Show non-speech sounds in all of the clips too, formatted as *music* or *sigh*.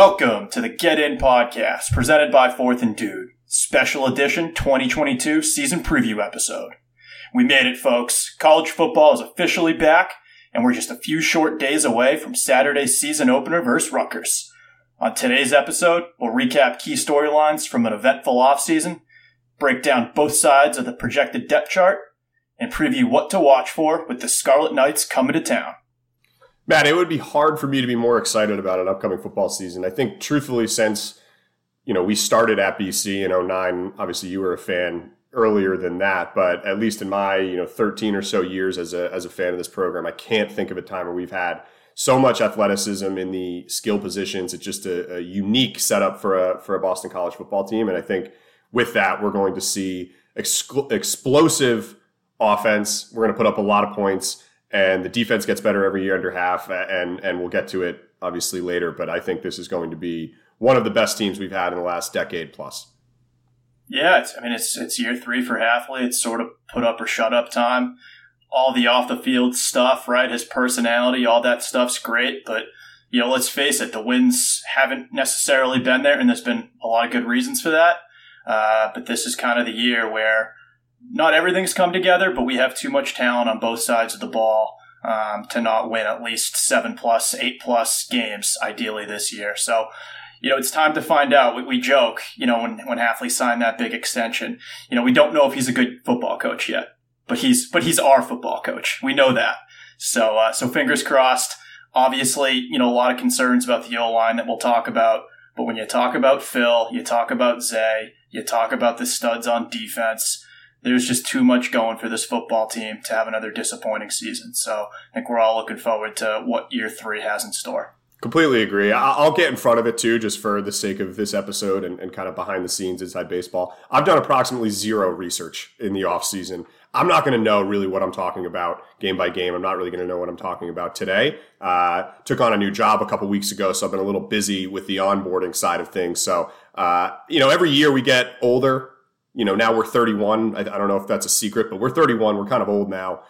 Welcome to the Get In podcast, presented by Fourth and Dude, special edition 2022 season preview episode. We made it, folks. College football is officially back, and we're just a few short days away from Saturday's season opener versus Rutgers. On today's episode, we'll recap key storylines from an eventful offseason, break down both sides of the projected depth chart, and preview what to watch for with the Scarlet Knights coming to town. Matt, it would be hard for me to be more excited about an upcoming football season. I think, truthfully, since you know we started at BC in 09, obviously you were a fan earlier than that, but at least in my you know 13 or so years as a as a fan of this program, I can't think of a time where we've had so much athleticism in the skill positions. It's just a, a unique setup for a for a Boston College football team, and I think with that we're going to see explosive offense. We're going to put up a lot of points and the defense gets better every year under Haf and and we'll get to it obviously later. But i think this is going to be one of the best teams we've had in the last decade plus. Yeah i mean it's it's year three for Hafley it's sort of put up or shut up time. All the off the field stuff right? His personality all that stuff's great. But you know let's face it the wins haven't necessarily been there and there's been a lot of good reasons for that. Uh, but this is kind of the year where not everything's come together, but we have too much talent on both sides of the ball um, to not win at least seven plus, eight plus games, ideally this year. So, you know, it's time to find out. We, we joke, you know, when when Hafley signed that big extension, you know, we don't know if he's a good football coach yet, but he's but he's our football coach. We know that. So uh, so fingers crossed. Obviously, you know, a lot of concerns about the O line that we'll talk about. But when you talk about Phil, you talk about Zay, you talk about the studs on defense there's just too much going for this football team to have another disappointing season. So I think we're all looking forward to what year three has in store. Completely agree. I'll get in front of it too, just for the sake of this episode and, and kind of behind the scenes inside baseball. I've done approximately zero research in the offseason. I'm not going to know really what I'm talking about game by game. I'm not really going to know what I'm talking about today. Uh, took on a new job a couple weeks ago, so I've been a little busy with the onboarding side of things. So, uh, you know, every year we get older you know, now we're 31. I, I don't know if that's a secret, but we're 31. We're kind of old now.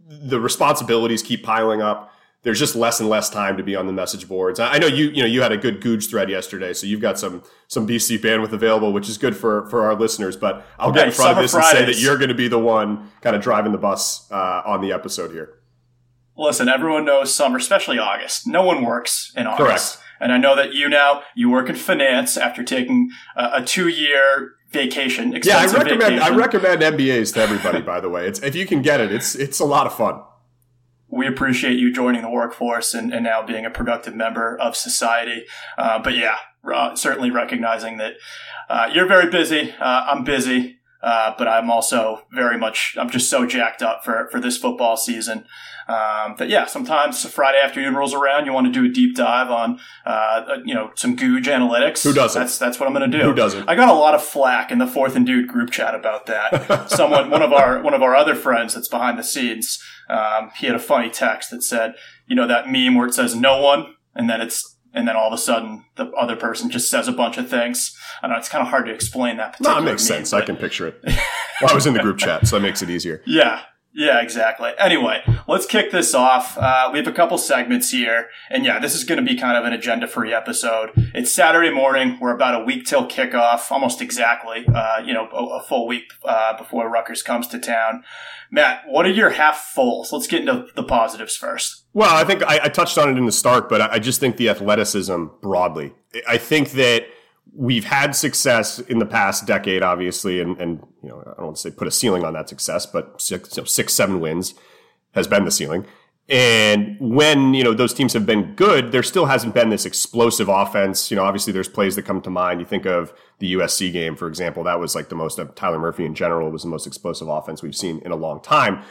The responsibilities keep piling up. There's just less and less time to be on the message boards. I know you, you know, you had a good Googe thread yesterday, so you've got some some BC bandwidth available, which is good for for our listeners. But I'll get in front of this Fridays. and say that you're going to be the one kind of driving the bus uh, on the episode here. Listen, everyone knows summer, especially August. No one works in August. Correct. And I know that you now you work in finance after taking a, a two year vacation. Yeah, I recommend vacation. I recommend MBAs to everybody. by the way, it's if you can get it, it's it's a lot of fun. We appreciate you joining the workforce and, and now being a productive member of society. Uh, but yeah, uh, certainly recognizing that uh, you're very busy. Uh, I'm busy. Uh, but I'm also very much, I'm just so jacked up for, for this football season. Um, but yeah, sometimes Friday afternoon rolls around, you want to do a deep dive on, uh, you know, some Googe analytics. Who doesn't? That's, that's what I'm going to do. Who doesn't? I got a lot of flack in the fourth and dude group chat about that. *laughs* Someone, one of our, one of our other friends that's behind the scenes, um, he had a funny text that said, you know, that meme where it says no one and then it's and then all of a sudden the other person just says a bunch of things. I know it's kind of hard to explain that. No, it makes meme, sense. I can picture it. *laughs* well, I was in the group chat, so that makes it easier. Yeah, yeah, exactly. Anyway, let's kick this off. Uh, we have a couple segments here, and yeah, this is going to be kind of an agenda-free episode. It's Saturday morning. We're about a week till kickoff, almost exactly. Uh, you know, a, a full week uh, before Rutgers comes to town. Matt, what are your half fulls? Let's get into the positives first. Well, I think I, I touched on it in the start, but I just think the athleticism broadly. I think that we've had success in the past decade, obviously, and, and you know, I don't want to say put a ceiling on that success, but six, you know, six, seven wins has been the ceiling. And when, you know, those teams have been good, there still hasn't been this explosive offense. You know, obviously there's plays that come to mind. You think of the USC game, for example, that was like the most, of Tyler Murphy in general was the most explosive offense we've seen in a long time.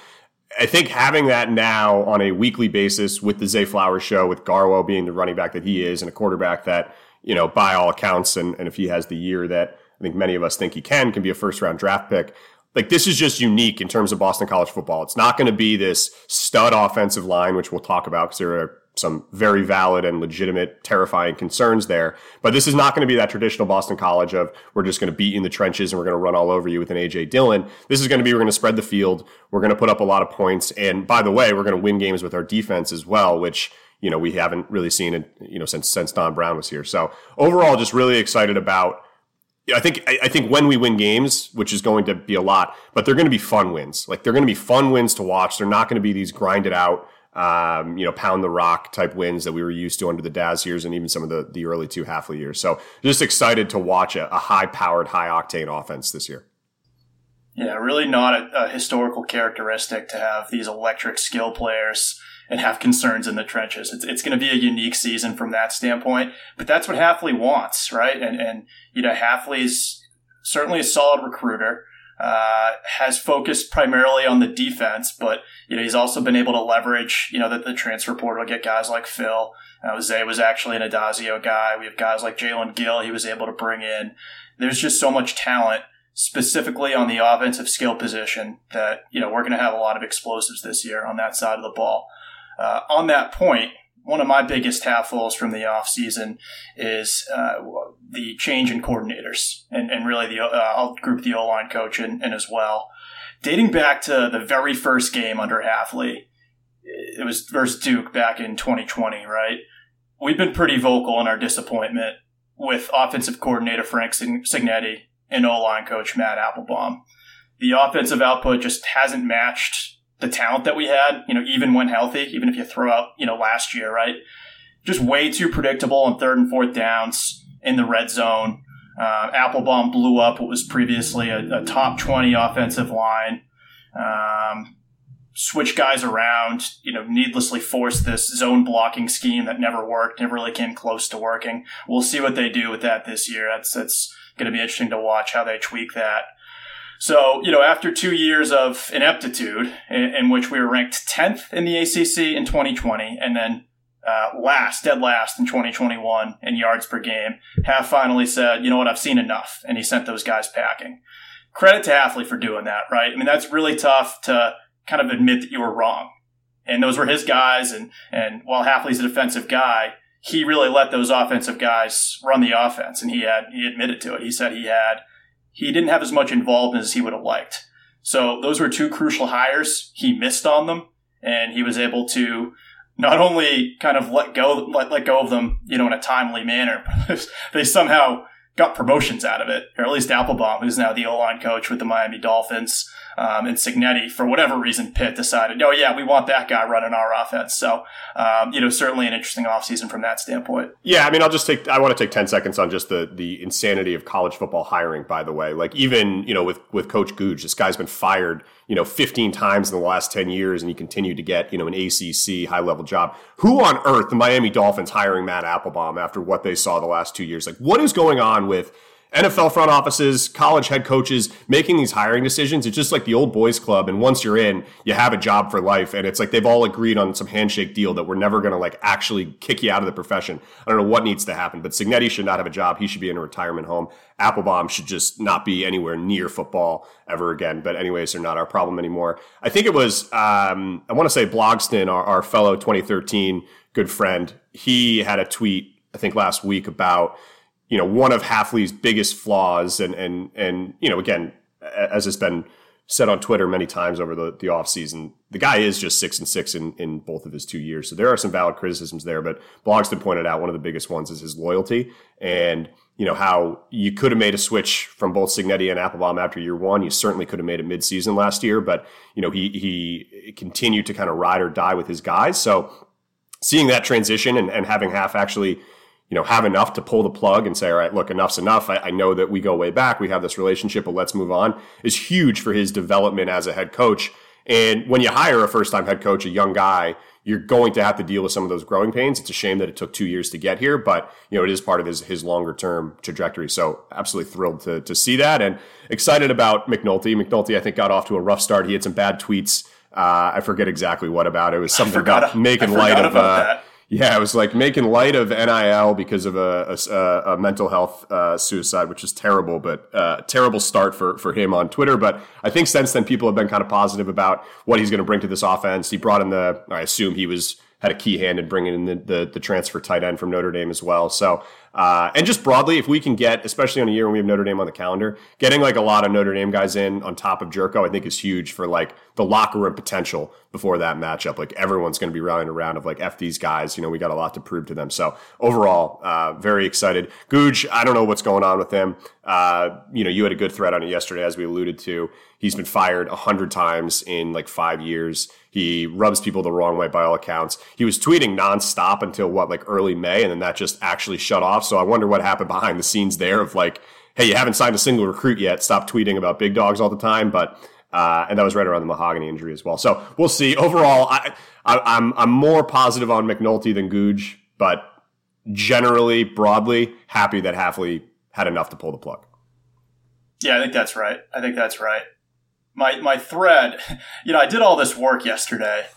I think having that now on a weekly basis with the Zay Flowers show, with Garwo being the running back that he is and a quarterback that, you know, by all accounts, and, and if he has the year that I think many of us think he can, can be a first round draft pick like this is just unique in terms of Boston college football. It's not going to be this stud offensive line, which we'll talk about because there are some very valid and legitimate, terrifying concerns there. But this is not going to be that traditional Boston College of we're just going to beat you in the trenches and we're going to run all over you with an AJ Dillon. This is going to be we're going to spread the field. We're going to put up a lot of points. And by the way, we're going to win games with our defense as well, which you know we haven't really seen it you know since since Don Brown was here. So overall, just really excited about I think I think when we win games, which is going to be a lot, but they're going to be fun wins. Like they're going to be fun wins to watch. They're not going to be these grinded out, um, you know, pound the rock type wins that we were used to under the Daz years and even some of the the early two Hafley years. So just excited to watch a, a high powered, high octane offense this year. Yeah, really not a, a historical characteristic to have these electric skill players and have concerns in the trenches. It's, it's going to be a unique season from that standpoint, but that's what Hafley wants, right? And, and, you know, Hafley's certainly a solid recruiter, uh, has focused primarily on the defense, but, you know, he's also been able to leverage, you know, that the transfer portal, get guys like Phil. Uh, Zay was actually an Addazio guy. We have guys like Jalen Gill he was able to bring in. There's just so much talent specifically on the offensive skill position that, you know, we're going to have a lot of explosives this year on that side of the ball. Uh, on that point, one of my biggest half from the offseason is uh, the change in coordinators and, and really the uh, I'll group the O line coach in, in, as well. Dating back to the very first game under Hafley, it was versus Duke back in 2020, right? We've been pretty vocal in our disappointment with offensive coordinator Frank Cignetti and O line coach Matt Applebaum. The offensive output just hasn't matched the talent that we had, you know, even when healthy, even if you throw out, you know, last year, right? Just way too predictable on third and fourth downs in the red zone. Uh, Applebaum blew up what was previously a, a top 20 offensive line. Um, switch guys around, you know, needlessly force this zone blocking scheme that never worked, never really came close to working. We'll see what they do with that this year. That's, that's going to be interesting to watch how they tweak that. So, you know, after two years of ineptitude, in, in which we were ranked 10th in the ACC in 2020, and then uh, last, dead last in 2021 in yards per game, Haf finally said, you know what, I've seen enough. And he sent those guys packing. Credit to Hafley for doing that, right? I mean, that's really tough to kind of admit that you were wrong. And those were his guys. And, and while Hafley's a defensive guy, he really let those offensive guys run the offense. And he had, he admitted to it. He said he had he didn't have as much involvement as he would have liked. So those were two crucial hires. He missed on them, and he was able to not only kind of let go let, let go of them, you know, in a timely manner, *laughs* but they somehow got promotions out of it, or at least Applebaum, who's now the O line coach with the Miami Dolphins, um, and Cignetti, for whatever reason, Pitt decided, oh, yeah, we want that guy running our offense. So, um, you know, certainly an interesting offseason from that standpoint. Yeah, I mean, I'll just take, I want to take 10 seconds on just the, the insanity of college football hiring, by the way. Like, even, you know, with, with Coach Googe, this guy's been fired, you know, 15 times in the last 10 years, and he continued to get, you know, an ACC high level job. Who on earth, the Miami Dolphins hiring Matt Applebaum after what they saw the last two years? Like, what is going on with, NFL front offices, college head coaches making these hiring decisions. It's just like the old boys club. And once you're in, you have a job for life. And it's like they've all agreed on some handshake deal that we're never going to like actually kick you out of the profession. I don't know what needs to happen, but Cignetti should not have a job. He should be in a retirement home. Applebaum should just not be anywhere near football ever again. But anyways, they're not our problem anymore. I think it was, um, I want to say Blogston, our, our fellow 2013 good friend. He had a tweet, I think last week about, you know, one of Hafley's biggest flaws, and and and you know, again, as has been said on Twitter many times over the the offseason, the guy is just six and six in in both of his two years. So there are some valid criticisms there, but Blogston pointed out one of the biggest ones is his loyalty and you know how you could have made a switch from both Cignetti and Applebaum after year one. You certainly could have made it midseason last year, but you know he he continued to kind of ride or die with his guys. So seeing that transition and, and having Haf actually you know, have enough to pull the plug and say, all right, look, enough's enough. I, I, know that we go way back. We have this relationship, but let's move on is huge for his development as a head coach. And when you hire a first time head coach, a young guy, you're going to have to deal with some of those growing pains. It's a shame that it took two years to get here, but you know, it is part of his, his longer term trajectory. So absolutely thrilled to, to see that and excited about McNulty. McNulty, I think, got off to a rough start. He had some bad tweets. Uh, I forget exactly what about it. It was something about *laughs* making light of, uh, yeah, it was like making light of NIL because of a, a, a mental health uh, suicide, which is terrible, but uh, terrible start for, for him on Twitter. But I think since then, people have been kind of positive about what he's going to bring to this offense. He brought in the, I assume he was had a key hand in bringing in the, the, the transfer tight end from Notre Dame as well. So uh, and just broadly, if we can get, especially on a year when we have Notre Dame on the calendar, getting like a lot of Notre Dame guys in on top of Jerko, I think is huge for like the locker room potential before that matchup. Like everyone's going to be rallying around of like F these guys. You know, we got a lot to prove to them. So overall, uh, very excited. Gooch, I don't know what's going on with him. Uh, you know, you had a good thread on it yesterday, as we alluded to. He's been fired a hundred times in like five years. He rubs people the wrong way by all accounts. He was tweeting nonstop until what, like early May, and then that just actually shut off. So I wonder what happened behind the scenes there of like, hey, you haven't signed a single recruit yet. Stop tweeting about big dogs all the time. But uh, and that was right around the mahogany injury as well. So we'll see. Overall, I, I, I'm I'm more positive on McNulty than Googe, but generally, broadly, happy that Hafley had enough to pull the plug. Yeah, I think that's right. I think that's right my my thread, *laughs* you know, I did all this work yesterday,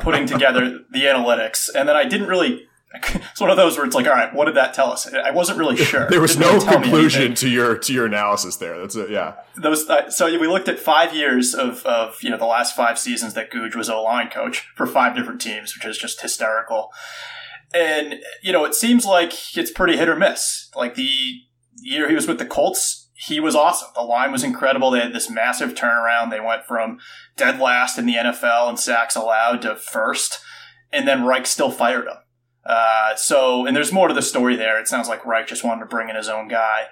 putting together the analytics, and then I didn't really. *laughs* It's one of those where it's like, all right, what did that tell us? I wasn't really *laughs* sure. there was no conclusion to your to your analysis there. That's it. Yeah. Those uh, so we looked at five years of of you know the last five seasons that Googe was a line coach for five different teams, which is just hysterical. And you know, it seems like it's pretty hit or miss. Like the year he was with the Colts, he was awesome. The line was incredible. They had this massive turnaround. They went from dead last in the NFL and sacks allowed to first, and then Reich still fired him. Uh, so, and there's more to the story there. It sounds like Reich just wanted to bring in his own guy.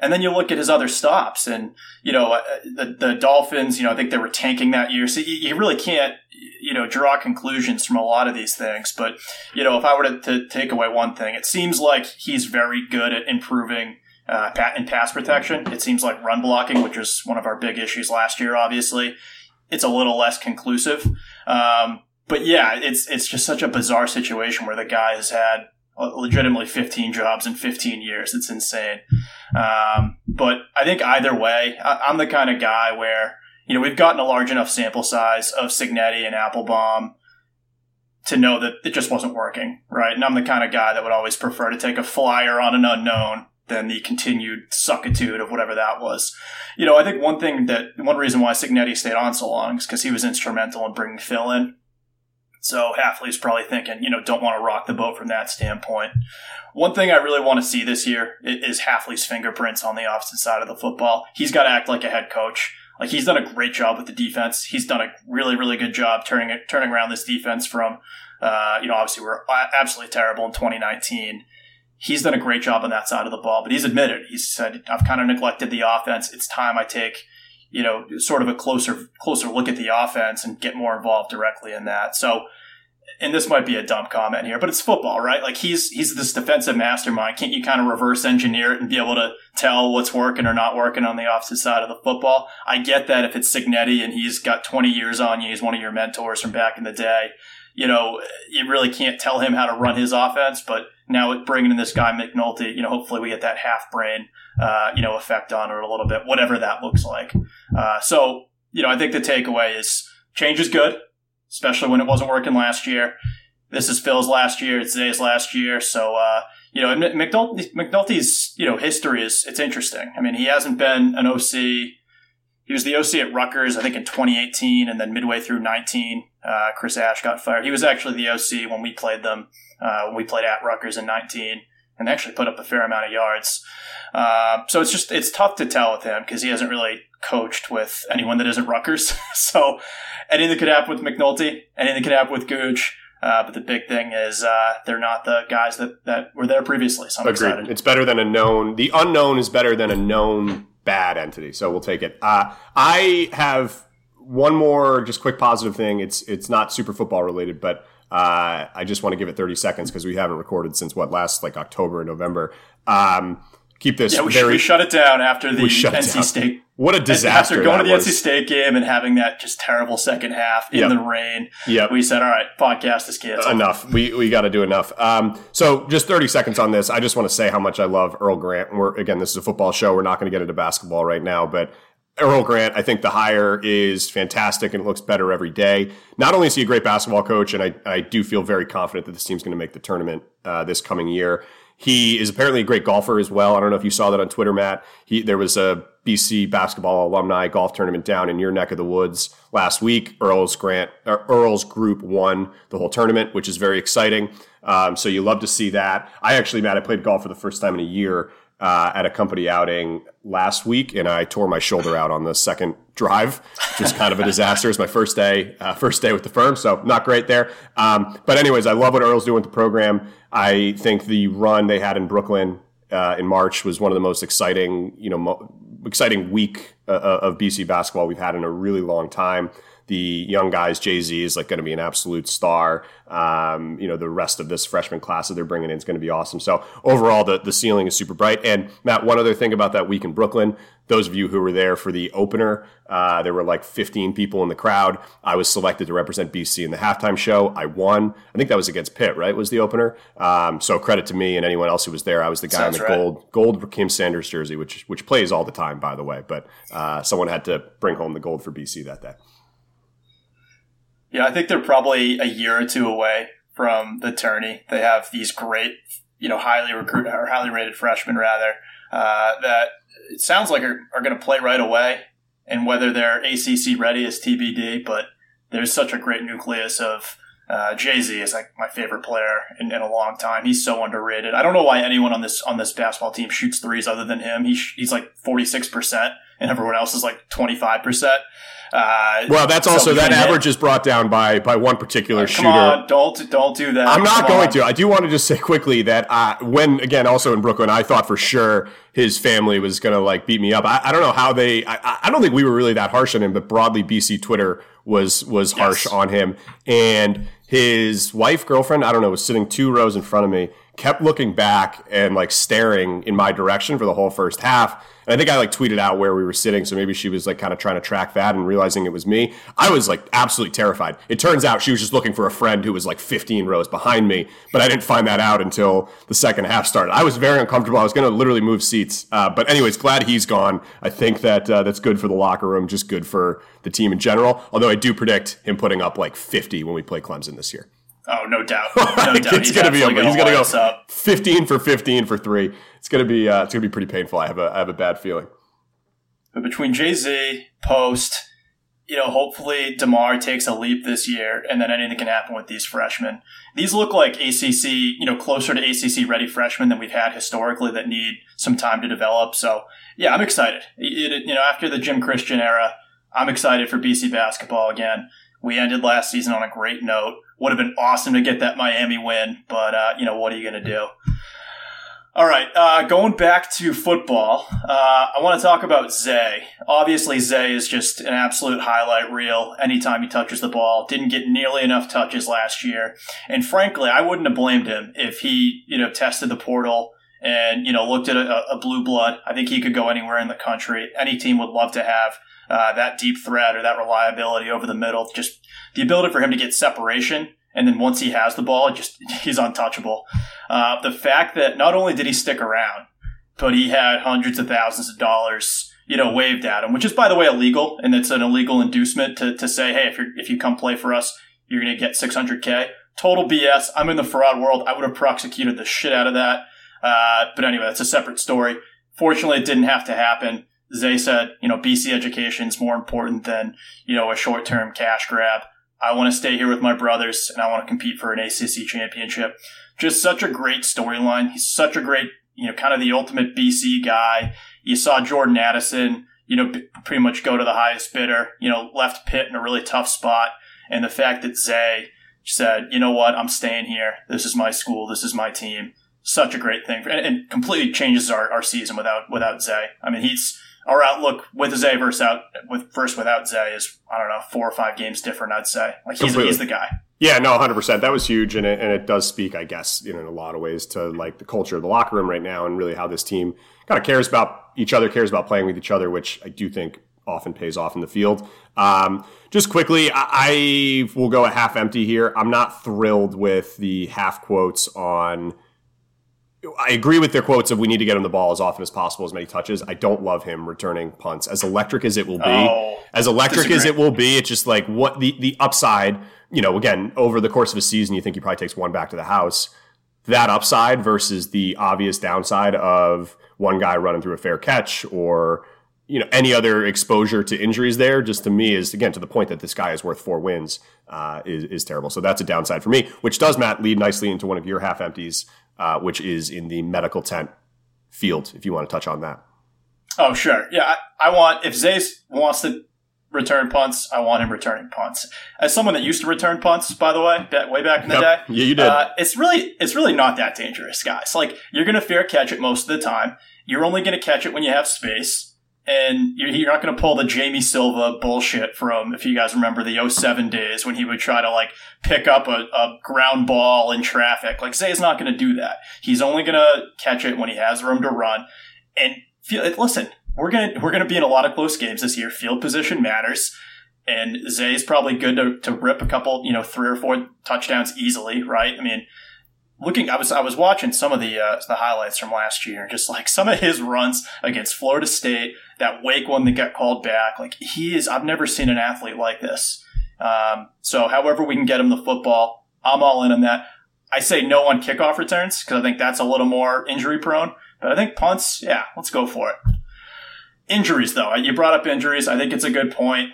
And then you look at his other stops, and you know uh, the the Dolphins. You know, I think they were tanking that year, so you, you, really can't you know draw conclusions from a lot of these things. But you know, if I were to, to take away one thing, it seems like he's very good at improving uh, in pass protection. It seems like run blocking, which was one of our big issues last year, obviously, it's a little less conclusive. Um, but yeah, it's it's just such a bizarre situation where the guy has had legitimately 15 jobs in 15 years. It's insane. Um, but I think either way, I, I'm the kind of guy where you know we've gotten a large enough sample size of Cignetti and Applebaum to know that it just wasn't working, right? And I'm the kind of guy that would always prefer to take a flyer on an unknown than the continued suckitude of whatever that was. You know, I think one thing that one reason why Cignetti stayed on so long is because he was instrumental in bringing Phil in. So Hafley's probably thinking, you know, don't want to rock the boat from that standpoint. One thing I really want to see this year is Hafley's fingerprints on the opposite side of the football. He's got to act like a head coach. Like he's done a great job with the defense. He's done a really, really good job turning turning around this defense from, uh, you know, obviously we're absolutely terrible in 2019 he's done a great job on that side of the ball, but he's admitted, he said, I've kind of neglected the offense. It's time I take, you know, sort of a closer, closer look at the offense and get more involved directly in that. So, and this might be a dumb comment here, but it's football, right? Like he's, he's this defensive mastermind. Can't you kind of reverse engineer it and be able to tell what's working or not working on the opposite side of the football? I get that if it's Cignetti and he's got 20 years on you, he's one of your mentors from back in the day you know, you really can't tell him how to run his offense. But now bringing in this guy McNulty, you know, hopefully we get that half brain, uh, you know, effect on it a little bit, whatever that looks like. Uh, so, you know, I think the takeaway is change is good, especially when it wasn't working last year. This is Phil's last year. It's Zay's last year. So, uh, you know, McNulty, McNulty's, you know, history is, it's interesting. I mean, he hasn't been an OC he was the OC at Rutgers, I think, in 2018, and then midway through 19, uh, Chris Ash got fired. He was actually the OC when we played them, uh, when we played at Rutgers in 19, and actually put up a fair amount of yards. Uh, so it's just it's tough to tell with him because he hasn't really coached with anyone that isn't Rutgers. *laughs* so anything could happen with McNulty, anything could happen with Gooch. Uh, but the big thing is uh, they're not the guys that, that were there previously. So I'm Agreed. excited. It's better than a known. The unknown is better than a known bad entity. So we'll take it. Uh, I have one more just quick positive thing. It's it's not super football related, but Uh, I just want to give it 30 seconds because we haven't recorded since what last like October and November. Um, keep this yeah, we, very. we shut it down after the NC. State. What a disaster! After going to the was. NC State game and having that just terrible second half in Yep. the rain, Yep. we said, "All right, podcast is canceled." enough. We we got to do enough. Um, so just thirty seconds on this. I just want to say how much I love Earl Grant. We're again, this is a football show. We're not going to get into basketball right now, but Earl Grant, I think the hire is fantastic and it looks better every day. Not only is he a great basketball coach, and I I do feel very confident that this team's going to make the tournament uh, this coming year. He is apparently a great golfer as well. I don't know if you saw that on Twitter, Matt. He there was a BC basketball alumni golf tournament down in your neck of the woods last week. Earl's Grant, Earl's group won the whole tournament, which is very exciting. Um, so you love to see that. I actually, Matt, I played golf for the first time in a year uh, at a company outing last week, and I tore my shoulder out on the second drive, which was kind of a disaster. It's my first day, uh, first day with the firm, so not great there. Um, but anyways, I love what Earl's doing with the program. I think the run they had in Brooklyn uh, in March was one of the most exciting, you know, mo- exciting week uh, of BC basketball we've had in a really long time. The young guys, Jay Z is like going to be an absolute star. Um, you know, the rest of this freshman class that they're bringing in is going to be awesome. So overall, the the ceiling is super bright. And Matt, one other thing about that week in Brooklyn, those of you who were there for the opener, uh, there were like 15 people in the crowd. I was selected to represent BC in the halftime show. I won. I think that was against Pitt, right? Was the opener. Um, so credit to me and anyone else who was there. I was the guy Sounds in the right. gold gold Kim Sanders jersey, which which plays all the time, by the way. But uh, someone had to bring home the gold for BC that day. Yeah, I think they're probably a year or two away from the tourney. They have these great, you know, highly recruited or highly rated freshmen rather uh, that it sounds like are, are going to play right away. And whether they're ACC ready is TBD. But there's such a great nucleus of uh, Jay Z is like my favorite player in, in a long time. He's so underrated. I don't know why anyone on this on this basketball team shoots threes other than him. He sh- he's like 46 percent, and everyone else is like 25 percent. Uh, Well, that's so also that average is brought down by by one particular Come shooter. on, don't don't do that. I'm not Come going on. to. I do want to just say quickly that uh, when again also in Brooklyn, I thought for sure his family was going to like beat me up. I, I don't know how they. I, I don't think we were really that harsh on him, but broadly BC Twitter was was harsh Yes. on him, and his wife girlfriend I don't know was sitting two rows in front of me, kept looking back and like staring in my direction for the whole first half. And I think I like tweeted out where we were sitting, so maybe she was like kind of trying to track that and realizing it was me. I was like absolutely terrified. It turns out she was just looking for a friend who was like 15 rows behind me, but I didn't find that out until the second half started. I was very uncomfortable. I was going to literally move seats. Uh, but anyways, glad he's gone. I think that uh, that's good for the locker room, just good for the team in general. Although I do predict him putting up like 50 when we play Clemson this year. Oh, no doubt. *laughs* No doubt. it's gonna be a, absolutely he's gonna go up. 15 for 15 for three. It's gonna be uh, it's gonna be pretty painful. I have a I have a bad feeling. But between Jay Z, Post, you know, hopefully Demar takes a leap this year, and then anything can happen with these freshmen. These look like ACC, you know, closer to ACC ready freshmen than we've had historically that need some time to develop. So yeah, I'm excited. It, it- you know, after the Jim Christian era, I'm excited for BC basketball again. We ended last season on a great note. Would have been awesome to get that Miami win, but uh, you know, what are you going to do? All right, uh, going back to football, uh, I want to talk about Zay. Obviously, Zay is just an absolute highlight reel anytime he touches the ball. Didn't get nearly enough touches last year. And frankly, I wouldn't have blamed him if he, you know, tested the portal and, you know, looked at a, a blue blood. I think he could go anywhere in the country. Any team would love to have uh, that deep threat or that reliability over the middle. Just the ability for him to get separation. And then once he has the ball, just *laughs* he's untouchable. Uh, the fact that not only did he stick around, but he had hundreds of thousands of dollars, you know, waved at him, which is by the way illegal, and it's an illegal inducement to, to say, hey, if you if you come play for us, you're going to get 600k. Total BS. I'm in the fraud world. I would have prosecuted the shit out of that. Uh, but anyway, that's a separate story. Fortunately, it didn't have to happen. Zay said, you know, BC education is more important than, you know, a short term cash grab. I want to stay here with my brothers and I want to compete for an ACC championship. Just such a great storyline. He's such a great, you know, kind of the ultimate BC guy. You saw Jordan Addison, you know, pretty much go to the highest bidder, you know, left Pitt in a really tough spot. And the fact that Zay said, you know what, I'm staying here. This is my school. This is my team. Such a great thing. And, and completely changes our, our season without, without Zay. I mean, he's, our outlook with Zay versus out with first without Zay is I don't know four or five games different. I'd say like he's, Completely. he's the guy. Yeah, no, 100%. That was huge. And it, and it does speak, I guess, you know, in a lot of ways to like the culture of the locker room right now and really how this team kind of cares about each other, cares about playing with each other, which I do think often pays off in the field. Um, just quickly, I, I will go a half empty here. I'm not thrilled with the half quotes on. I agree with their quotes of we need to get him the ball as often as possible, as many touches. I don't love him returning punts. As electric as it will be, Oh, as electric as it will be, it's just like what the the upside. You know, again, over the course of a season, you think he probably takes one back to the house. That upside versus the obvious downside of one guy running through a fair catch or you know any other exposure to injuries there just to me is again to the point that this guy is worth four wins uh, is, is terrible so that's a downside for me which does matt lead nicely into one of your half empties uh, which is in the medical tent field if you want to touch on that Oh, sure. Yeah, I, I want if Zays wants to return punts, I want him returning punts. As someone that used to return punts, by the way, way back in the Yep. day, Yeah, you did. Uh, it's really it's really not that dangerous, guys. Like you're going to fair catch it most of the time. You're only going to catch it when you have space, and you're, not going to pull the Jamie Silva bullshit from if you guys remember the 07 days when he would try to like pick up a, a ground ball in traffic. Like Zay's not going to do that. He's only going to catch it when he has room to run. And feel listen, we're gonna we're gonna be in a lot of close games this year. Field position matters. And Zay's probably good to, to rip a couple, you know, three or four touchdowns easily, right? I mean, looking, I was I was watching some of the uh, the highlights from last year, just like some of his runs against Florida State, that Wake one that got called back. Like he is, I've never seen an athlete like this. Um, so, however we can get him the football, I'm all in on that. I say no on kickoff returns because I think that's a little more injury prone. But I think punts, yeah, let's go for it. Injuries, though, you brought up injuries. I think it's a good point.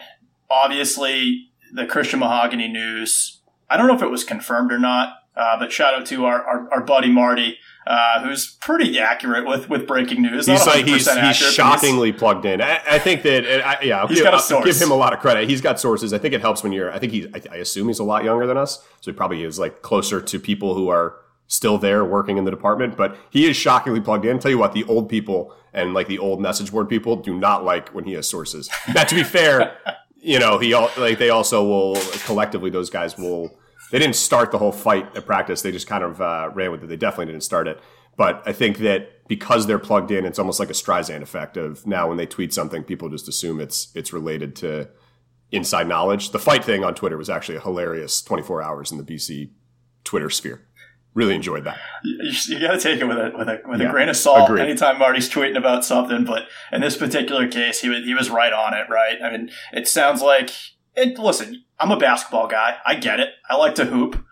Obviously, the Christian Mahogany news. I don't know if it was confirmed or not, uh, but shout out to our, our, our buddy Marty, uh, who's pretty accurate with, with breaking news. He's like 100% he's, accurate, he's shockingly plugged in. I, I think that I, yeah, I'll, He's give, got a I'll source. give him a lot of credit. He's got sources. I think it helps when you're. I think he's. I, I assume he's a lot younger than us, so he probably is like closer to people who are still there working in the department. But he is shockingly plugged in. Tell you what, the old people and like the old message board people do not like when he has sources. Now, to be fair, *laughs* you know he all like they also will collectively those guys will. They didn't start the whole fight at practice. They just kind of uh, ran with it. They definitely didn't start it. But I think that because they're plugged in, it's almost like a Streisand effect of now when they tweet something, people just assume it's it's related to inside knowledge. The fight thing on Twitter was actually a hilarious 24 hours in the BC Twitter sphere. Really enjoyed that. you, you got to take it with a with a with Yeah, a grain of salt. agreed. Anytime Marty's tweeting about something, but in this particular case, he was he was right on it. Right? I mean, it sounds like. And listen, I'm a basketball guy. I get it. I like to hoop.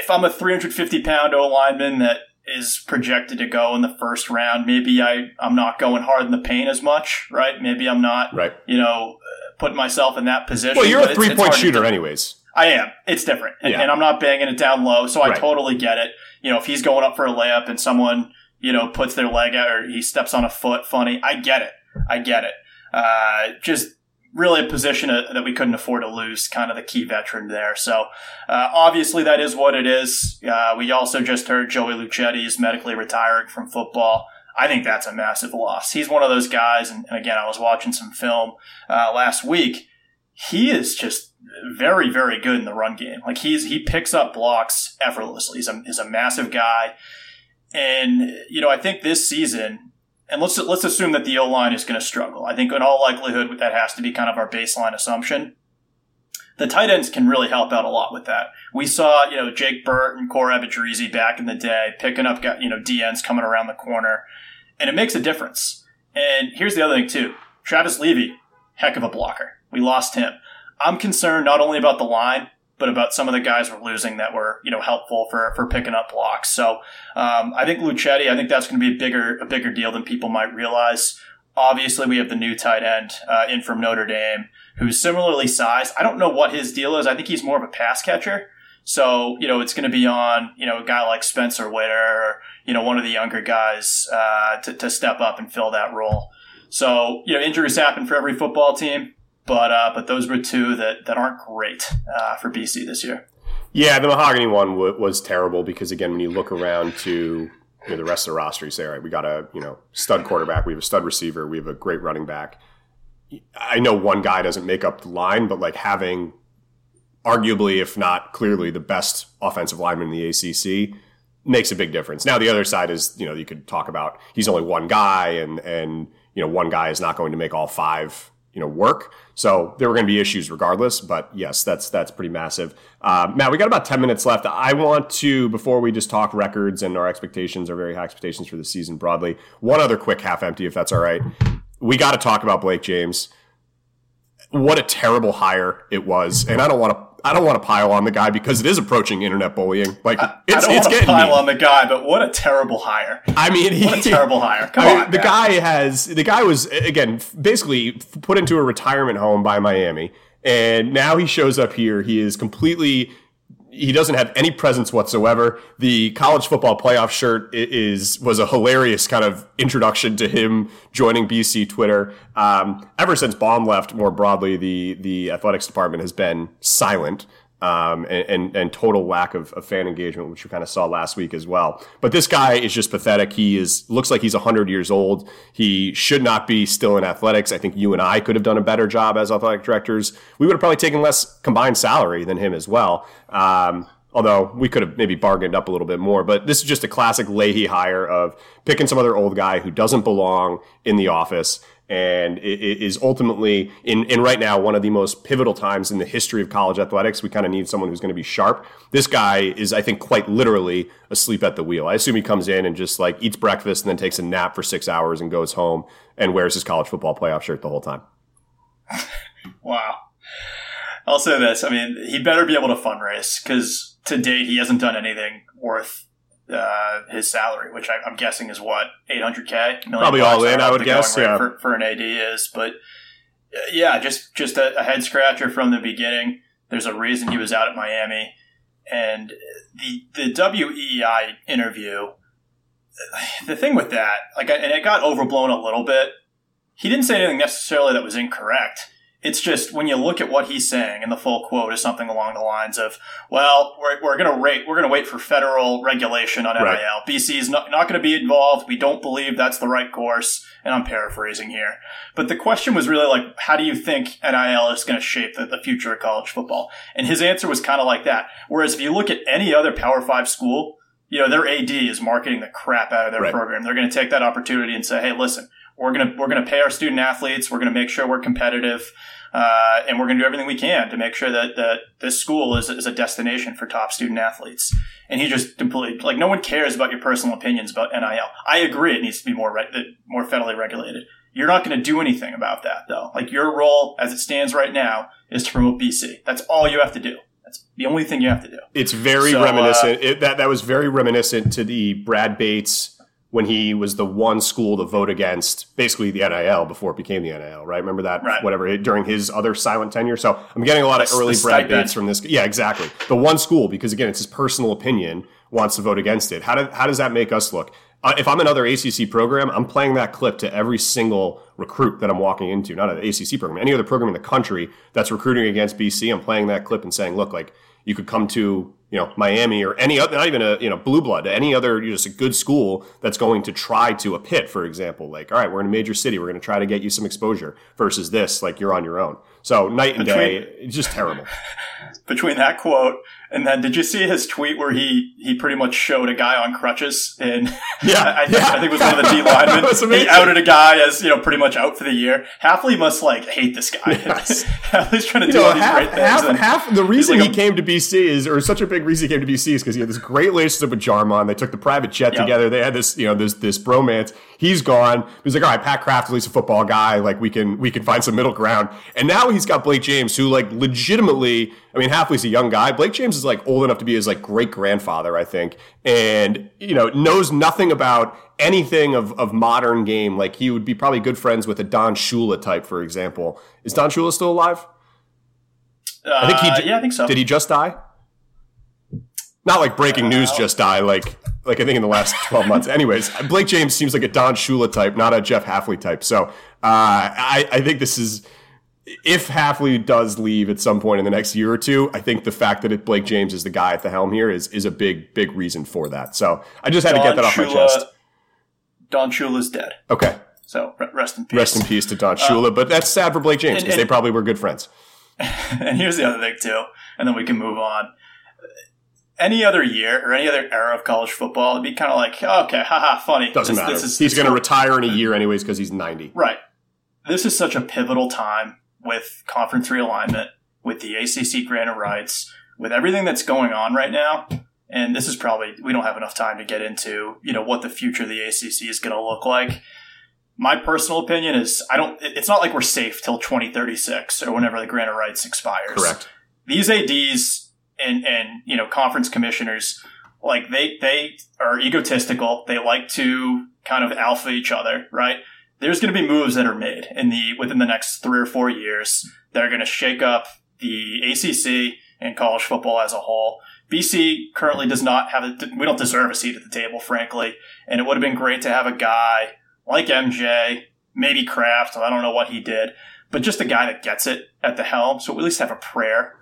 If I'm a 350 pound O lineman that is projected to go in the first round, maybe I I'm not going hard in the paint as much. Right? Maybe I'm not. Right. You know. Putting myself in that position. Well, you're a three it's point shooter, anyways. I am. It's different. And, Yeah. and I'm not banging it down low, so I Right. totally get it. You know, if he's going up for a layup and someone, you know, puts their leg out or he steps on a foot funny, I get it. I get it. Uh, just really a position that we couldn't afford to lose, kind of the key veteran there. So, uh, obviously that is what it is. Uh, we also just heard Joey Luchetti is medically retiring from football. I think that's a massive loss. He's one of those guys, and, and again, I was watching some film uh, last week. He is just very, very good in the run game. Like he's he picks up blocks effortlessly. He's a he's a massive guy, and you know I think this season, and let's let's assume that the O line is going to struggle. I think in all likelihood that has to be kind of our baseline assumption. The tight ends can really help out a lot with that. We saw, you know, Jake Burt and Korab Idrizi back in the day picking up, you know, DNs coming around the corner, and it makes a difference. And here's the other thing too: Travis Levy, heck of a blocker. We lost him. I'm concerned not only about the line, but about some of the guys we're losing that were, you know, helpful for, for picking up blocks. So um, I think Luchetti, I think that's going to be a bigger a bigger deal than people might realize. Obviously, we have the new tight end uh, in from Notre Dame, who's similarly sized. I don't know what his deal is. I think he's more of a pass catcher. So you know, it's going to be on you know a guy like Spencer Witter or you know one of the younger guys uh, to to step up and fill that role. So you know, injuries happen for every football team but uh, but those were two that, that aren't great uh, for BC this year. Yeah, the mahogany one w- was terrible because again, when you look around to you know, the rest of the roster, you say, all right, we got a you know stud quarterback, we have a stud receiver, we have a great running back. I know one guy doesn't make up the line, but like having arguably, if not clearly, the best offensive lineman in the ACC, makes a big difference. Now, the other side is, you know, you could talk about he's only one guy, and and you know, one guy is not going to make all five, you know, work. So there were going to be issues regardless. But yes, that's that's pretty massive. Uh, Matt, we got about ten minutes left. I want to before we just talk records and our expectations, our very high expectations for the season broadly. One other quick half empty, if that's all right. We got to talk about Blake James what a terrible hire it was. And I don't want to. I don't want to pile on the guy because it is approaching internet bullying. Like I, it's, I don't it's want to getting pile me. on the guy, but what a terrible hire! I mean, he, What a terrible hire! *laughs* Come I mean, on, the guy has the guy was again basically put into a retirement home by Miami, and now he shows up here. He is completely. He doesn't have any presence whatsoever. The college football playoff shirt is was a hilarious kind of introduction to him joining BC Twitter. Um, ever since Baum left, more broadly, the the athletics department has been silent um, and, and, and total lack of, of fan engagement, which we kind of saw last week as well. But this guy is just pathetic. He is looks like he's 100 years old. He should not be still in athletics. I think you and I could have done a better job as athletic directors. We would have probably taken less combined salary than him as well. Um, although we could have maybe bargained up a little bit more. But this is just a classic Leahy hire of picking some other old guy who doesn't belong in the office and is ultimately in, in right now one of the most pivotal times in the history of college athletics. We kind of need someone who's going to be sharp. This guy is, I think, quite literally asleep at the wheel. I assume he comes in and just like eats breakfast and then takes a nap for six hours and goes home and wears his college football playoff shirt the whole time. *laughs* Wow. I'll say this. I mean, he better be able to fundraise because to date he hasn't done anything worth uh, his salary, which I, I'm guessing is what 800k. Probably all in, I would guess, yeah. for, for an AD is, but uh, yeah, just just a, a head scratcher from the beginning. There's a reason he was out at Miami, and the the WEEI interview. *sighs* The thing with that, like, and it got overblown a little bit. He didn't say anything necessarily that was incorrect. It's just when you look at what he's saying, and the full quote is something along the lines of, "Well, we're, we're going to wait. We're going to wait for federal regulation on NIL. Right. BC is not, not going to be involved. We don't believe that's the right course." And I'm paraphrasing here, but the question was really like, "How do you think NIL is going to shape the, the future of college football?" And his answer was kind of like that. Whereas if you look at any other Power Five school, you know their AD is marketing the crap out of their Right. program. They're going to take that opportunity and say, "Hey, listen." We're gonna we're gonna pay our student athletes. We're gonna make sure we're competitive, uh, and we're gonna do everything we can to make sure that that this school is, is a destination for top student athletes. And he just completely like no one cares about your personal opinions about NIL. I agree it needs to be more re- more federally regulated. You're not going to do anything about that though. Like your role as it stands right now is to promote BC. That's all you have to do. That's the only thing you have to do. It's very So, uh, reminiscent. it, that that was very reminiscent to the Brad Bates when he was the one school to vote against basically the NIL before it became the NIL. Right? Remember that? Right. Whatever during his other silent tenure. So I'm getting a lot of The- early the Brad stipend. Bates from this. Yeah, exactly. The one school because again, it's his personal opinion wants to vote against it. How do, how does that make us look? Uh, if I'm another ACC program, I'm playing that clip to every single recruit that I'm walking into, not an ACC program, any other program in the country that's recruiting against BC. I'm playing that clip and saying, look, like you could come to you know Miami or any other, not even a you know blue blood, any other you know, just a good school that's going to try to a pit, for example. Like, all right, we're in a major city, we're going to try to get you some exposure. Versus this, like you're on your own. So night and day, it's just terrible. *laughs* between that quote and then did you see his tweet where he he pretty much showed a guy on crutches and *laughs* Yeah, I, *laughs* I, think, yeah. I think it was one of the D *laughs* linemen. He outed a guy as you know pretty much out for the year. Hafley must like hate this guy. Yes. Hafley's trying to You do know, all these half, great things. half, and half the reason like he came to BC is, or such a big reason he came to BC is because he had this great relationship with Jarmond. They took the private jet Yep. together. They had this, you know, this this bromance. He's gone. He's like, all right, Pat kraft Craftley's a football guy. Like we can we can find some middle ground. And now he's got Blake James, who like legitimately, I mean, Hafley's a young guy. Blake James is like old enough to be his like great grandfather, I think, and you know knows nothing about anything of, of modern game. Like he would be probably good friends with a Don Shula type, for example. Is Don Shula still alive? I think he. uh, yeah, I think so. Did he just die? Not like breaking news, just die. Like, like I think in the last twelve months. *laughs* Anyways, Blake James seems like a Don Shula type, not a Jeff Hafley type. So uh, I, I think this is. If Hafley does leave at some point in the next year or two, I think the fact that it, Blake James is the guy at the helm here is is a big big reason for that. So I just had to get that off my chest. Don Shula's dead, Okay, so rest in peace. rest in peace to Don Shula, but that's sad for Blake James because they probably were good friends. *laughs* and here's the other thing too. and then we can move on. Any other year or any other era of college football, it'd be kind of like, okay, haha, funny. Doesn't This- matter. this is- he's going to retire in a year anyways because he's 90. Right. This is such a pivotal time with conference realignment, with the ACC grant of rights, with everything that's going on right now. And this is probably, we don't have enough time to get into, you know, what the future of the ACC is going to look like. My personal opinion is I don't, it's not like we're safe till 2036 or whenever the grant of rights expires Correct. these ads and and you know conference commissioners like they they are egotistical. They like to kind of alpha each other right? There's going to be moves that are made in the within the next three or four years that are going to shake up the acc and college football as a whole. Bc currently does not have a we don't deserve a seat at the table frankly. And it would have been great to have a guy like mj maybe kraft i don't know what he did but just a guy that gets it at the helm. So at least have a prayer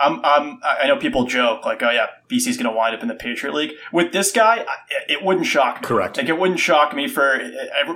I'm, I'm, I know people joke like, oh yeah, BC's going to wind up in the Patriot League. With this guy, it wouldn't shock me. Correct. Like it wouldn't shock me for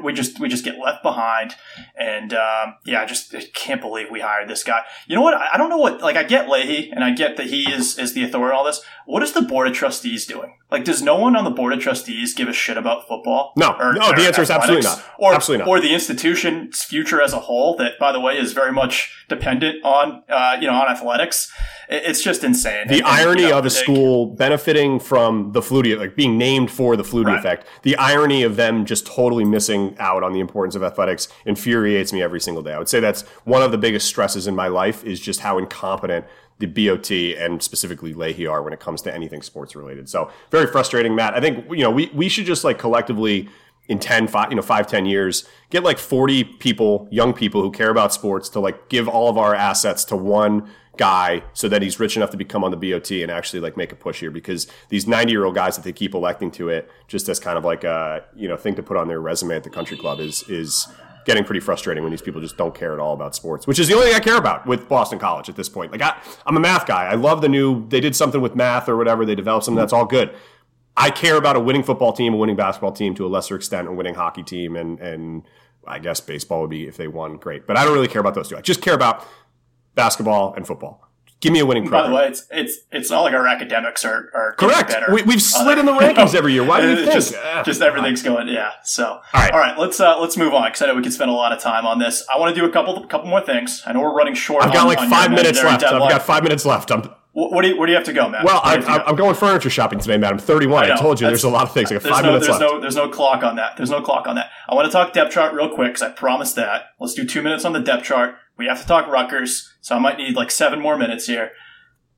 we just we just get left behind, and um, yeah, I just I can't believe we hired this guy. You know what? I don't know what like I get Leahy, and I get that he is is the authority on all this. What is the board of trustees doing? Like, does no one on the board of trustees give a shit about football? No. No, the answer is absolutely not. Or Absolutely not. or the institution's future as a whole. That, by the way, is very much dependent on uh, you know on athletics. It- It's just insane. The And- irony you know, of a like- school benefiting from the Flutie, like being named for the Flutie Right. effect, the irony of them just totally missing out on the importance of athletics infuriates me every single day. I would say that's one of the biggest stresses in my life is just how incompetent the BOT and specifically Leahy are when it comes to anything sports related. So very frustrating, Matt. I think, you know, we, we should just like collectively in 10, five, you know, five, 10 years, get like 40 people, young people who care about sports to like give all of our assets to one guy so that he's rich enough to become on the BOT and actually like make a push here because these 90 year old guys that they keep electing to it just as kind of like a, you know, thing to put on their resume at the country club is, is getting pretty frustrating when these people just don't care at all about sports, which is the only thing I care about with Boston College at this point. Like I, I'm a math guy. I love the new, they did something with math or whatever. They developed something that's all good. I care about a winning football team, a winning basketball team, to a lesser extent, a winning hockey team, and and I guess baseball would be if they won, great. But I don't really care about those two. I just care about basketball and football. Give me a winning By the way, it's it's it's not like our academics are are Correct. We, we've slid in the Uh, rankings every year. Why do you *laughs* think? Just, Ah, just everything's going, yeah. So, all right. all right, let's uh, let's move on because I know we could spend a lot of time on this. I want to do a couple couple more things. I know we're running short. I've got on- like on five minutes left. I've got five minutes left. I'm What, do you what do you have to go, Matt? well. Do you I'm, go? I'm going furniture shopping today, man. I'm 31. I, know. told you That's- there's a lot of things. I got five no, minutes there's left. no, there's no clock on that. There's no clock on that. I want to talk depth chart real quick because I promised that. Let's do two minutes on the depth chart. We have to talk Rutgers, so I might need like seven more minutes here.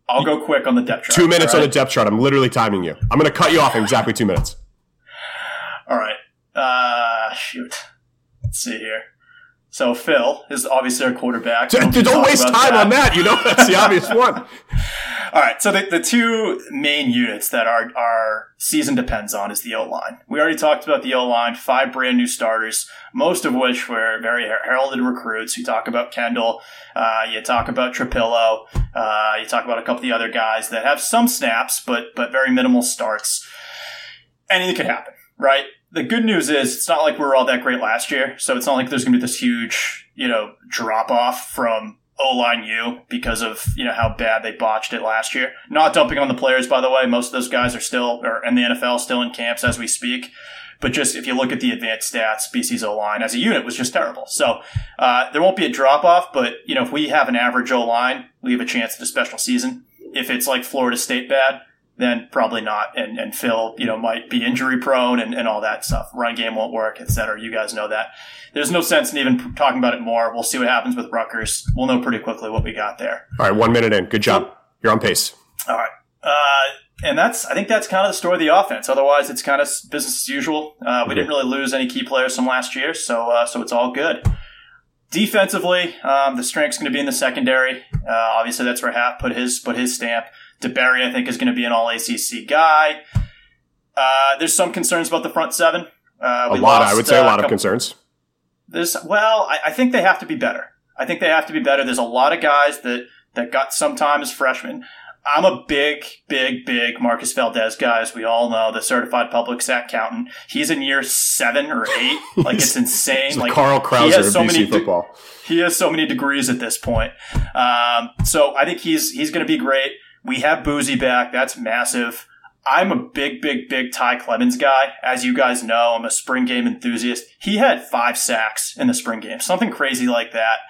I'll go quick on the depth chart. Two minutes all on the depth chart. I'm literally timing you. I'm going to cut you off in exactly two minutes. All right. Uh, shoot. Let's see here. So Phil is obviously our quarterback. Don't, Don't waste time on that. You know that's the obvious one. *laughs* All right. So the, the two main units that our, our season depends on is the O line. We already talked about the O line, five brand new starters, most of which were very heralded recruits. You talk about Kendall, uh, you talk about Trapilo, uh, you talk about a couple of the other guys that have some snaps, but but very minimal starts. Anything could happen, right? The good news is it's not like we were all that great last year, so it's not like there's going to be this huge, you know, drop off from O line U because of you know how bad they botched it last year. Not dumping on the players, by the way. Most of those guys are still are in the NFL, still in camps as we speak. But just if you look at the advanced stats, BC's O line as a unit was just terrible. So uh, there won't be a drop off, but you know if we have an average O line, we have a chance at a special season. If it's like Florida State bad, then probably not. And, and Phil, you know, might be injury prone and, and all that stuff. Run game won't work, et cetera. You guys know that. There's no sense in even talking about it more. We'll see what happens with Rutgers. We'll know pretty quickly what we got there. All right, one minute in. Good job. You're on pace. All right. Uh, and that's, I think that's kind of the story of the offense. Otherwise, it's kind of business as usual. Uh, we didn't really lose any key players from last year, so uh, so it's all good. Defensively, um, the strength's going to be in the secondary. Uh, obviously, that's where Haf put his put his stamp. DeBerry, I think, is going to be an All ACC guy. Uh, there's some concerns about the front seven. Uh, A lot. lost, I would say a uh, lot of concerns. there's well, I, I think they have to be better. I think they have to be better. There's a lot of guys that that got some time as freshmen. I'm a big, big, big Marcus Valdez guy, as we all know, the certified public sack accountant. He's in year seven or eight. *laughs* Like it's insane. like Carl Krauser of so BC many football. he has so many degrees at this point. Um, so I think he's he's going to be great. We have Boozy back. That's massive. I'm a big, big, big Ty Clemens guy. As you guys know, I'm a spring game enthusiast. He had five sacks in the spring game, something crazy like that.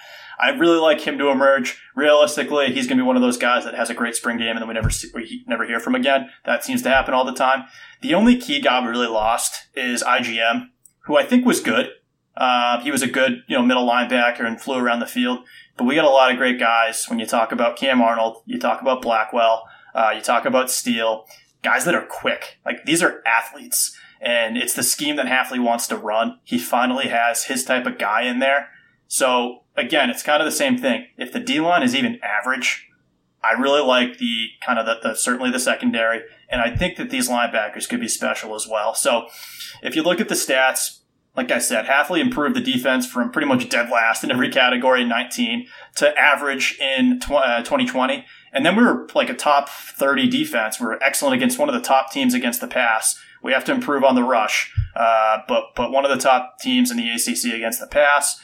I really like him to emerge. Realistically, he's going to be one of those guys that has a great spring game and then we never see, we never hear from again. That seems to happen all the time. The only key guy we really lost is IGM, who I think was good. Uh, he was a good, you know, middle linebacker and flew around the field. But we got a lot of great guys. When you talk about Kam Arnold, you talk about Blackwell, uh, you talk about Steele, guys that are quick. Like these are athletes, and it's the scheme that Hafley wants to run. He finally has his type of guy in there. So again, it's kind of the same thing. If the D line is even average, I really like the kind of the, the, certainly the secondary, and I think that these linebackers could be special as well. So if you look at the stats, like I said, Hafley improved the defense from pretty much dead last in every category in 19 to average in tw- uh, 2020. And then we were like a top 30 defense. We were excellent against one of the top teams against the pass. We have to improve on the rush, uh, but but one of the top teams in the ACC against the pass.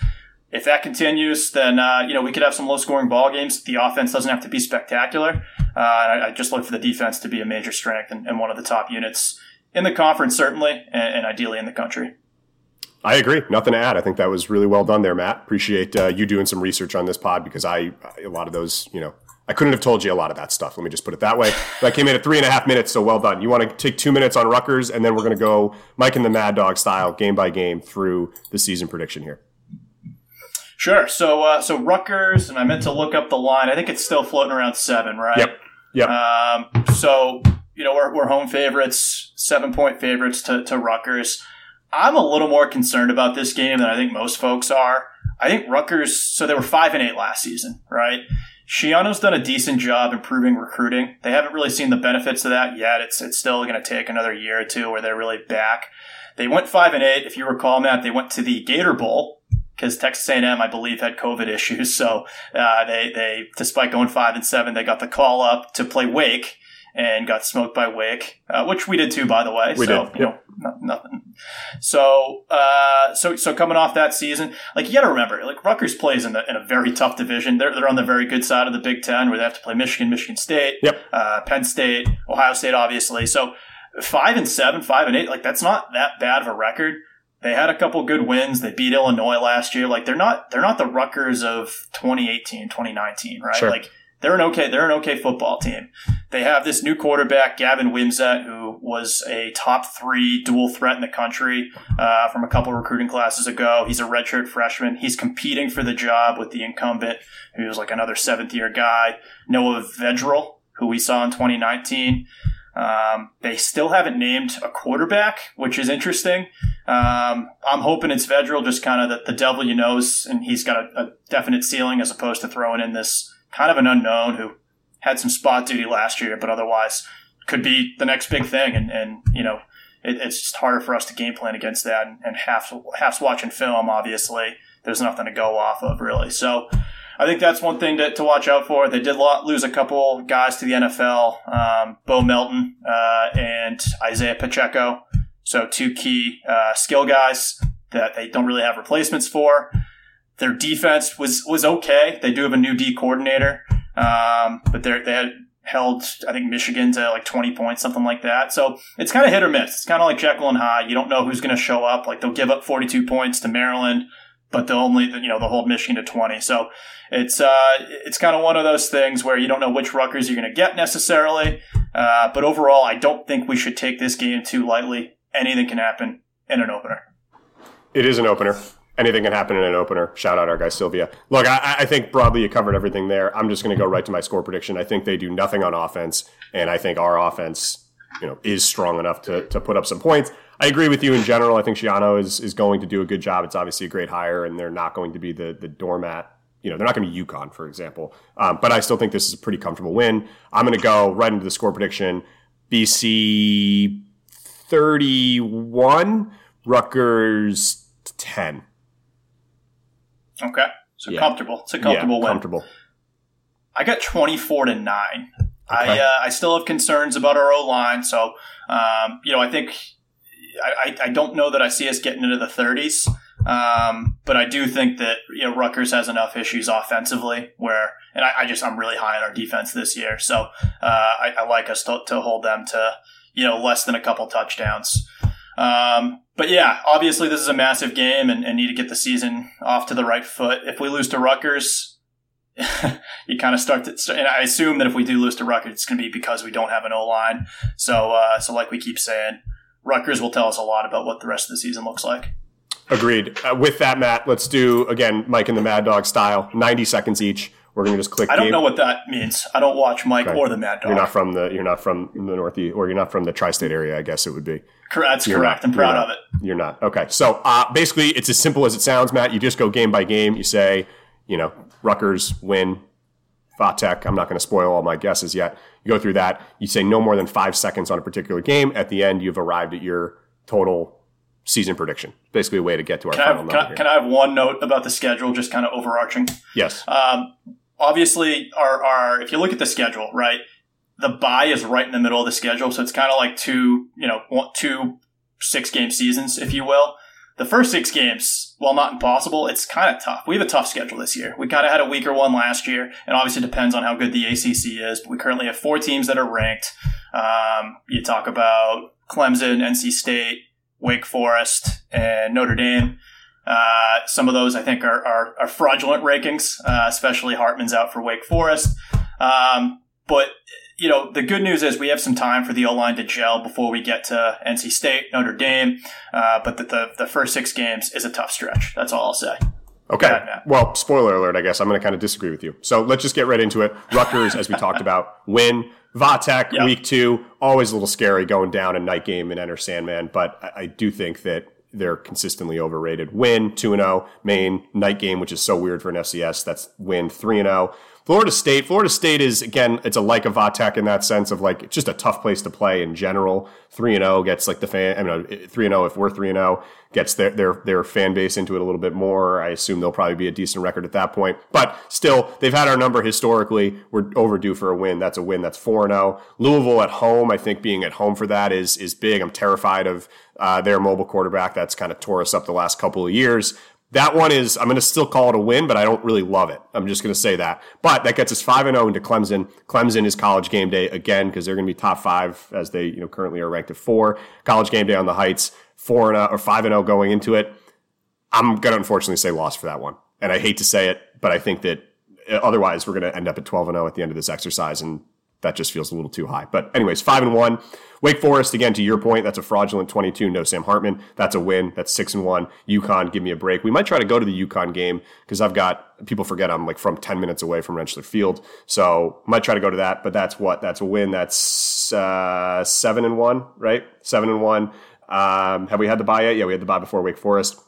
If that continues, then uh, you know we could have some low scoring ball games. The offense doesn't have to be spectacular. Uh, I, I, just look for the defense to be a major strength and, and one of the top units in the conference, certainly, and, and ideally in the country. I agree. Nothing to add. I think that was really well done there, Matt. Appreciate uh, you doing some research on this pod because I a lot of those, you know, I couldn't have told you a lot of that stuff. Let me just put it that way. But I came in at three and a half minutes, so well done. You want to take two minutes on Rutgers, and then we're going to go Mike and the Mad Dog style, game by game, through the season prediction here. Sure. So, uh, so Rutgers, and I meant to look up the line. I think it's still floating around seven, right? Yep. Yep. Um, so, you know, we're, we're home favorites, seven point favorites to, to Rutgers. I'm a little more concerned about this game than I think most folks are. I think Rutgers, so they were five and eight last season, right? Schiano's done a decent job improving recruiting. They haven't really seen the benefits of that yet. It's it's still going to take another year or two where they're really back. They went five and eight. If you recall, Matt, they went to the Gator Bowl because Texas A&M, I believe, had COVID issues. *laughs* So uh, they they despite going five and seven, they got the call up to play Wake and got smoked by Wake, uh, which we did too, by the way. We so, did. You know, nothing. So, uh, so, so coming off that season, like you got to remember, like Rutgers plays in, the, in a very tough division. They're they're on the very good side of the Big Ten, where they have to play Michigan, Michigan State, yep. uh, Penn State, Ohio State, obviously. So five and seven, five and eight, like that's not that bad of a record. They had a couple good wins. They beat Illinois last year. Like they're not they're not the Rutgers of 2018, 2019, right? Sure. Like they're an okay they're an okay football team. They have this new quarterback, Gavin Wimsatt, who was a top three dual threat in the country uh, from a couple recruiting classes ago. He's a redshirt freshman. He's competing for the job with the incumbent, who was like another seventh year guy, Noah Vedral, who we saw in 2019. Um, they still haven't named a quarterback, which is interesting. Um, I'm hoping it's Vedral, just kind of the, the devil you knows, and he's got a, a definite ceiling as opposed to throwing in this kind of an unknown who had some spot duty last year, but otherwise could be the next big thing. And, and you know, it, it's just harder for us to game plan against that. And, and Haf, Haf's watching film, obviously. There's nothing to go off of, really. So I think that's one thing to, to watch out for. They did lose a couple guys to the NFL um, Bo Melton uh, and Isaiah Pacheco. So, two key uh, skill guys that they don't really have replacements for. Their defense was was okay. They do have a new D coordinator, um, but they they had held I think Michigan to like twenty points, something like that. So it's kind of hit or miss. It's kind of like Jekyll and Hyde. You don't know who's going to show up. Like they'll give up forty two points to Maryland, but they'll only you know they'll hold Michigan to twenty. So it's uh it's kind of one of those things where you don't know which Rutgers you're going to get necessarily. Uh, but overall, I don't think we should take this game too lightly. Anything can happen in an opener. It is an opener anything can happen in an opener. Shout out our guy Sylvia. Look, I, I think broadly you covered everything there. I'm just going to go right to my score prediction. I think they do nothing on offense, and I think our offense, you know, is strong enough to to put up some points. I agree with you in general. I think Schiano is is going to do a good job. It's obviously a great hire, and they're not going to be the the doormat. You know, they're not going to be UConn, for example. Um, but I still think this is a pretty comfortable win. I'm going to go right into the score prediction. BC 31, Rutgers 10. Okay. So Yeah. comfortable. It's a comfortable yeah, win. Comfortable. I got 24 to 9. I uh, I still have concerns about our O line. So um, you know, I think I, I don't know that I see us getting into the 30s. Um, but I do think that you know Rutgers has enough issues offensively where, and I, I just I'm really high on our defense this year, so uh, I, I, like us to, to, hold them to you know less than a couple touchdowns. Um, but yeah, obviously this is a massive game and, and, need to get the season off to the right foot. If we lose to Rutgers, *laughs* you kind of start to, and I assume that if we do lose to Rutgers, it's going to be because we don't have an O line. So, uh, so like we keep saying, Rutgers will tell us a lot about what the rest of the season looks like. Agreed. Uh, with that, Matt, let's do again Mike and the Mad Dog style, ninety seconds each. We're going to just click. I don't game. know what that means. I don't watch Mike okay. or the Mad Dog. You're not from the. You're not from the Northeast, or you're not from the tri-state area. I guess it would be. That's you're correct. Not, I'm proud of it. You're not. Okay. So uh, basically, it's as simple as it sounds, Matt. You just go game by game. You say, you know, Rutgers win, Vatech. I'm not going to spoil all my guesses yet. You go through that. You say no more than five seconds on a particular game. At the end, you've arrived at your total season prediction. Basically, a way to get to our can final I have, can I, can I, have one note about the schedule, just kind of overarching? Yes. Um, obviously, our, our if you look at the schedule, right, the bye is right in the middle of the schedule, so it's kind of like two, you know, two six game seasons, if you will. The first six games, while not impossible, it's kind of tough. We have a tough schedule this year. We kind of had a weaker one last year, and obviously depends on how good the ACC is. But we currently have four teams that are ranked. Um, you talk about Clemson, NC State, Wake Forest, and Notre Dame. Uh, some of those I think are, are, are fraudulent rankings, uh, especially Hartman's out for Wake Forest. Um, but you know, the good news is we have some time for the O line to gel before we get to NC State, Notre Dame. Uh, but the, the, the first six games is a tough stretch. That's all I'll say. Okay. Ahead, well, spoiler alert, I guess. I'm going to kind of disagree with you. So let's just get right into it. Rutgers, as we *laughs* talked about, win. Vatech, yep. week two, always a little scary going down a night game in Enter Sandman, but I, I do think that they're consistently overrated. Win 2 0, Maine, night game, which is so weird for an FCS. That's win 3 0. Florida State, Florida State is again, it's a like a Vatech in that sense of like just a tough place to play in general. Three and zero gets like the fan. I mean, three and zero if we're three and zero gets their their their fan base into it a little bit more. I assume they'll probably be a decent record at that point. But still, they've had our number historically. We're overdue for a win. That's a win. That's four and zero. Louisville at home, I think being at home for that is is big. I'm terrified of uh, their mobile quarterback. That's kind of tore us up the last couple of years. That one is, I'm going to still call it a win, but I don't really love it. I'm just going to say that. But that gets us 5 and 0 into Clemson. Clemson is college game day again because they're going to be top five as they you know currently are ranked at four. College game day on the Heights, 4 0 or 5 and 0 going into it. I'm going to unfortunately say loss for that one. And I hate to say it, but I think that uh, otherwise we're going to end up at 12 and 0 at the end of this exercise. And that just feels a little too high. But anyways, 5 and 1. Wake Forest, again, to your point, that's a fraudulent 22. No Sam Hartman. That's a win. That's six and one. UConn, give me a break. We might try to go to the UConn game because I've got people forget I'm like from 10 minutes away from Rentschler Field. So might try to go to that, but that's what? That's a win. That's uh, seven and one, right? Seven and one. Um, have we had the buy yet? Yeah, we had the buy before Wake Forest.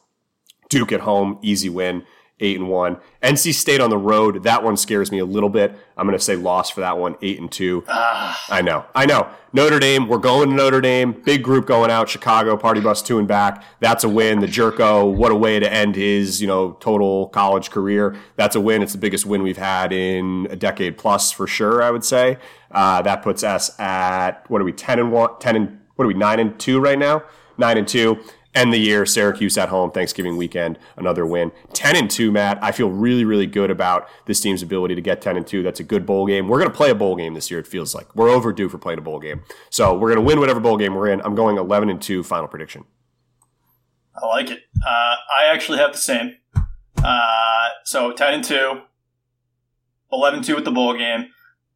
Duke at home, easy win eight and one. NC State on the road, that one scares me a little bit. I'm going to say loss for that one, eight and two. Ah. I know, I know. Notre Dame, we're going to Notre Dame. Big group going out. Chicago party bus two and back. That's a win. The Jurko, what a way to end his you know total college career. That's a win. It's the biggest win we've had in a decade plus for sure. I would say uh, that puts us at what are we ten and one, ten and what are we nine and two right now? Nine and two end the year. Syracuse at home, Thanksgiving weekend, another win. 10 and 2, Matt. I feel really, really good about this team's ability to get 10 and 2. That's a good bowl game. We're going to play a bowl game this year, it feels like. We're overdue for playing a bowl game. So we're going to win whatever bowl game we're in. I'm going 11 and 2 final prediction. I like it. Uh, I actually have the same. Uh, so 10 and 2, 11 2 with the bowl game.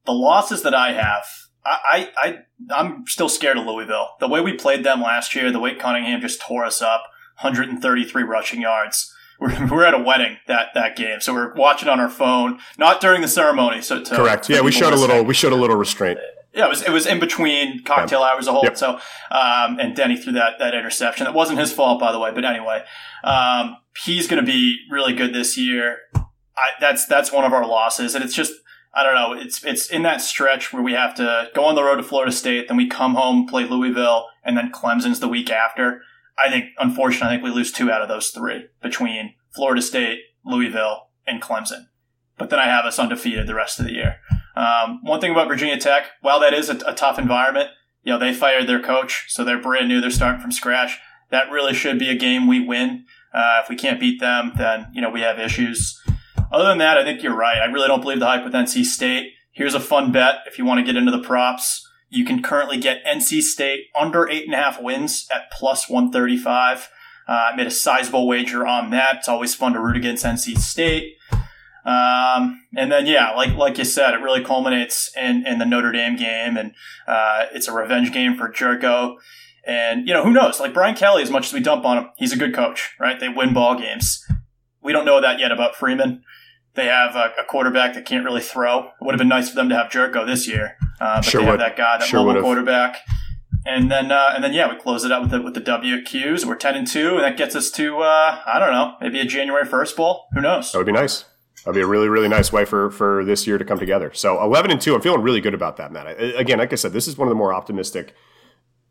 The losses that I have, I, I, I'm still scared of Louisville. The way we played them last year, the way Cunningham just tore us up, 133 rushing yards. *laughs* We're, we're at a wedding that, that game, so we're watching on our phone, not during the ceremony. So to, correct, yeah, we showed a little, we showed a little restraint. Yeah, it was it was in between cocktail yeah. hours a whole. Yep. So, um, and Denny threw that that interception. It wasn't his fault, by the way. But anyway, um, he's going to be really good this year. I, that's that's one of our losses, and it's just I don't know. It's it's in that stretch where we have to go on the road to Florida State, then we come home, play Louisville, and then Clemson's the week after. I think, unfortunately, I think we lose two out of those three between Florida State, Louisville, and Clemson. But then I have us undefeated the rest of the year. Um, one thing about Virginia Tech, while that is a, a tough environment, you know, they fired their coach, so they're brand new. They're starting from scratch. That really should be a game we win. Uh, if we can't beat them, then, you know, we have issues. Other than that, I think you're right. I really don't believe the hype with NC State. Here's a fun bet if you want to get into the props. You can currently get NC State under eight and a half wins at plus 135. Uh, I made a sizable wager on that. It's always fun to root against NC State. Um, and then, yeah, like like you said, it really culminates in, in the Notre Dame game, and uh, it's a revenge game for Jurko. And you know, who knows? Like Brian Kelly, as much as we dump on him, he's a good coach, right? They win ball games. We don't know that yet about Freeman. They have a, a quarterback that can't really throw. It would have been nice for them to have Jurko this year, uh, but Sure they have would. that guy, that Sure mobile quarterback. And then, uh, and then, yeah, we close it out with the with the WQs. We're ten and two, and that gets us to uh, I don't know, maybe a January first bowl. Who knows? That would be nice. That'd be a really, really nice way for for this year to come together. So eleven and two, I'm feeling really good about that, Matt. I, again, like I said, this is one of the more optimistic,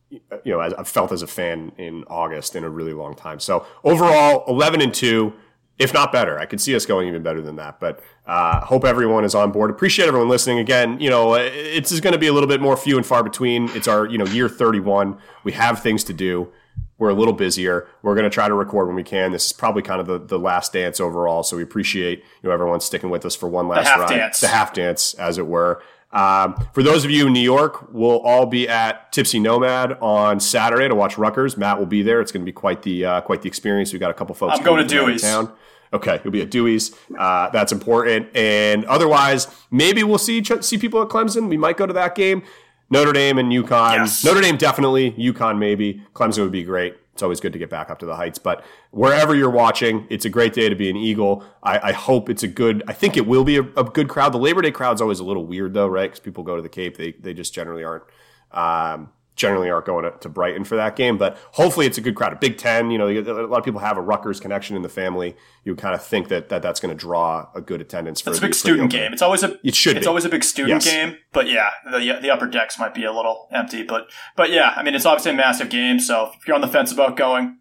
you know, I've felt as a fan in August in a really long time. So overall, eleven and two, if not better. I could see us going even better than that. But uh, hope everyone is on board. Appreciate everyone listening. Again, you know, it's just going to be a little bit more few and far between. It's our you know year 31. We have things to do. We're a little busier. We're going to try to record when we can. This is probably kind of the, the last dance overall. So we appreciate you know everyone sticking with us for one last Haf ride, dance. the Haf dance, as it were. Um, for those of you in New York, we'll all be at Tipsy Nomad on Saturday to watch Rutgers. Matt will be there. It's going to be quite the uh, quite the experience. We've got a couple folks. I'm going to from out of Dewey's. Town. Okay, you'll be at Dewey's. Uh, that's important. And otherwise, maybe we'll see each- see people at Clemson. We might go to that game. Notre Dame and UConn. Yes. Notre Dame definitely. UConn maybe. Clemson would be great. It's always good to get back up to the heights. But wherever you're watching, it's a great day to be an Eagle. I, I hope it's a good. I think it will be a, a good crowd. The Labor Day crowd's always a little weird though, right? Because people go to the Cape. They they just generally aren't. Um, generally aren't going to, to Brighton for that game, but hopefully it's a good crowd. A Big Ten, you know, a lot of people have a Rutgers connection in the family. You kind of think that, that that's going to draw a good attendance for It's a big student game. It's always a It should it's be. always a big student Yes. game. But yeah, the the upper decks might be a little empty. But but yeah, I mean it's obviously a massive game. So if you're on the fence about going,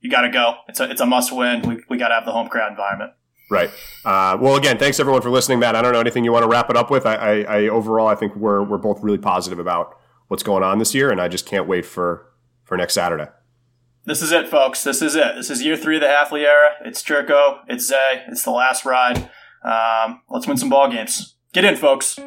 you got to go. It's a it's a must win. We we got to have the home crowd environment. Right. Uh, well, again, thanks everyone for listening, Matt. I don't know anything you want to wrap it up with. I, I, I overall, I think we're we're both really positive about what's going on this year, and I just can't wait for for next Saturday. This is it, folks. This is it. This is year three of the Hafley era. It's Jurko. It's Zay. It's the last ride. Um, let's win some ball games. Get in, folks.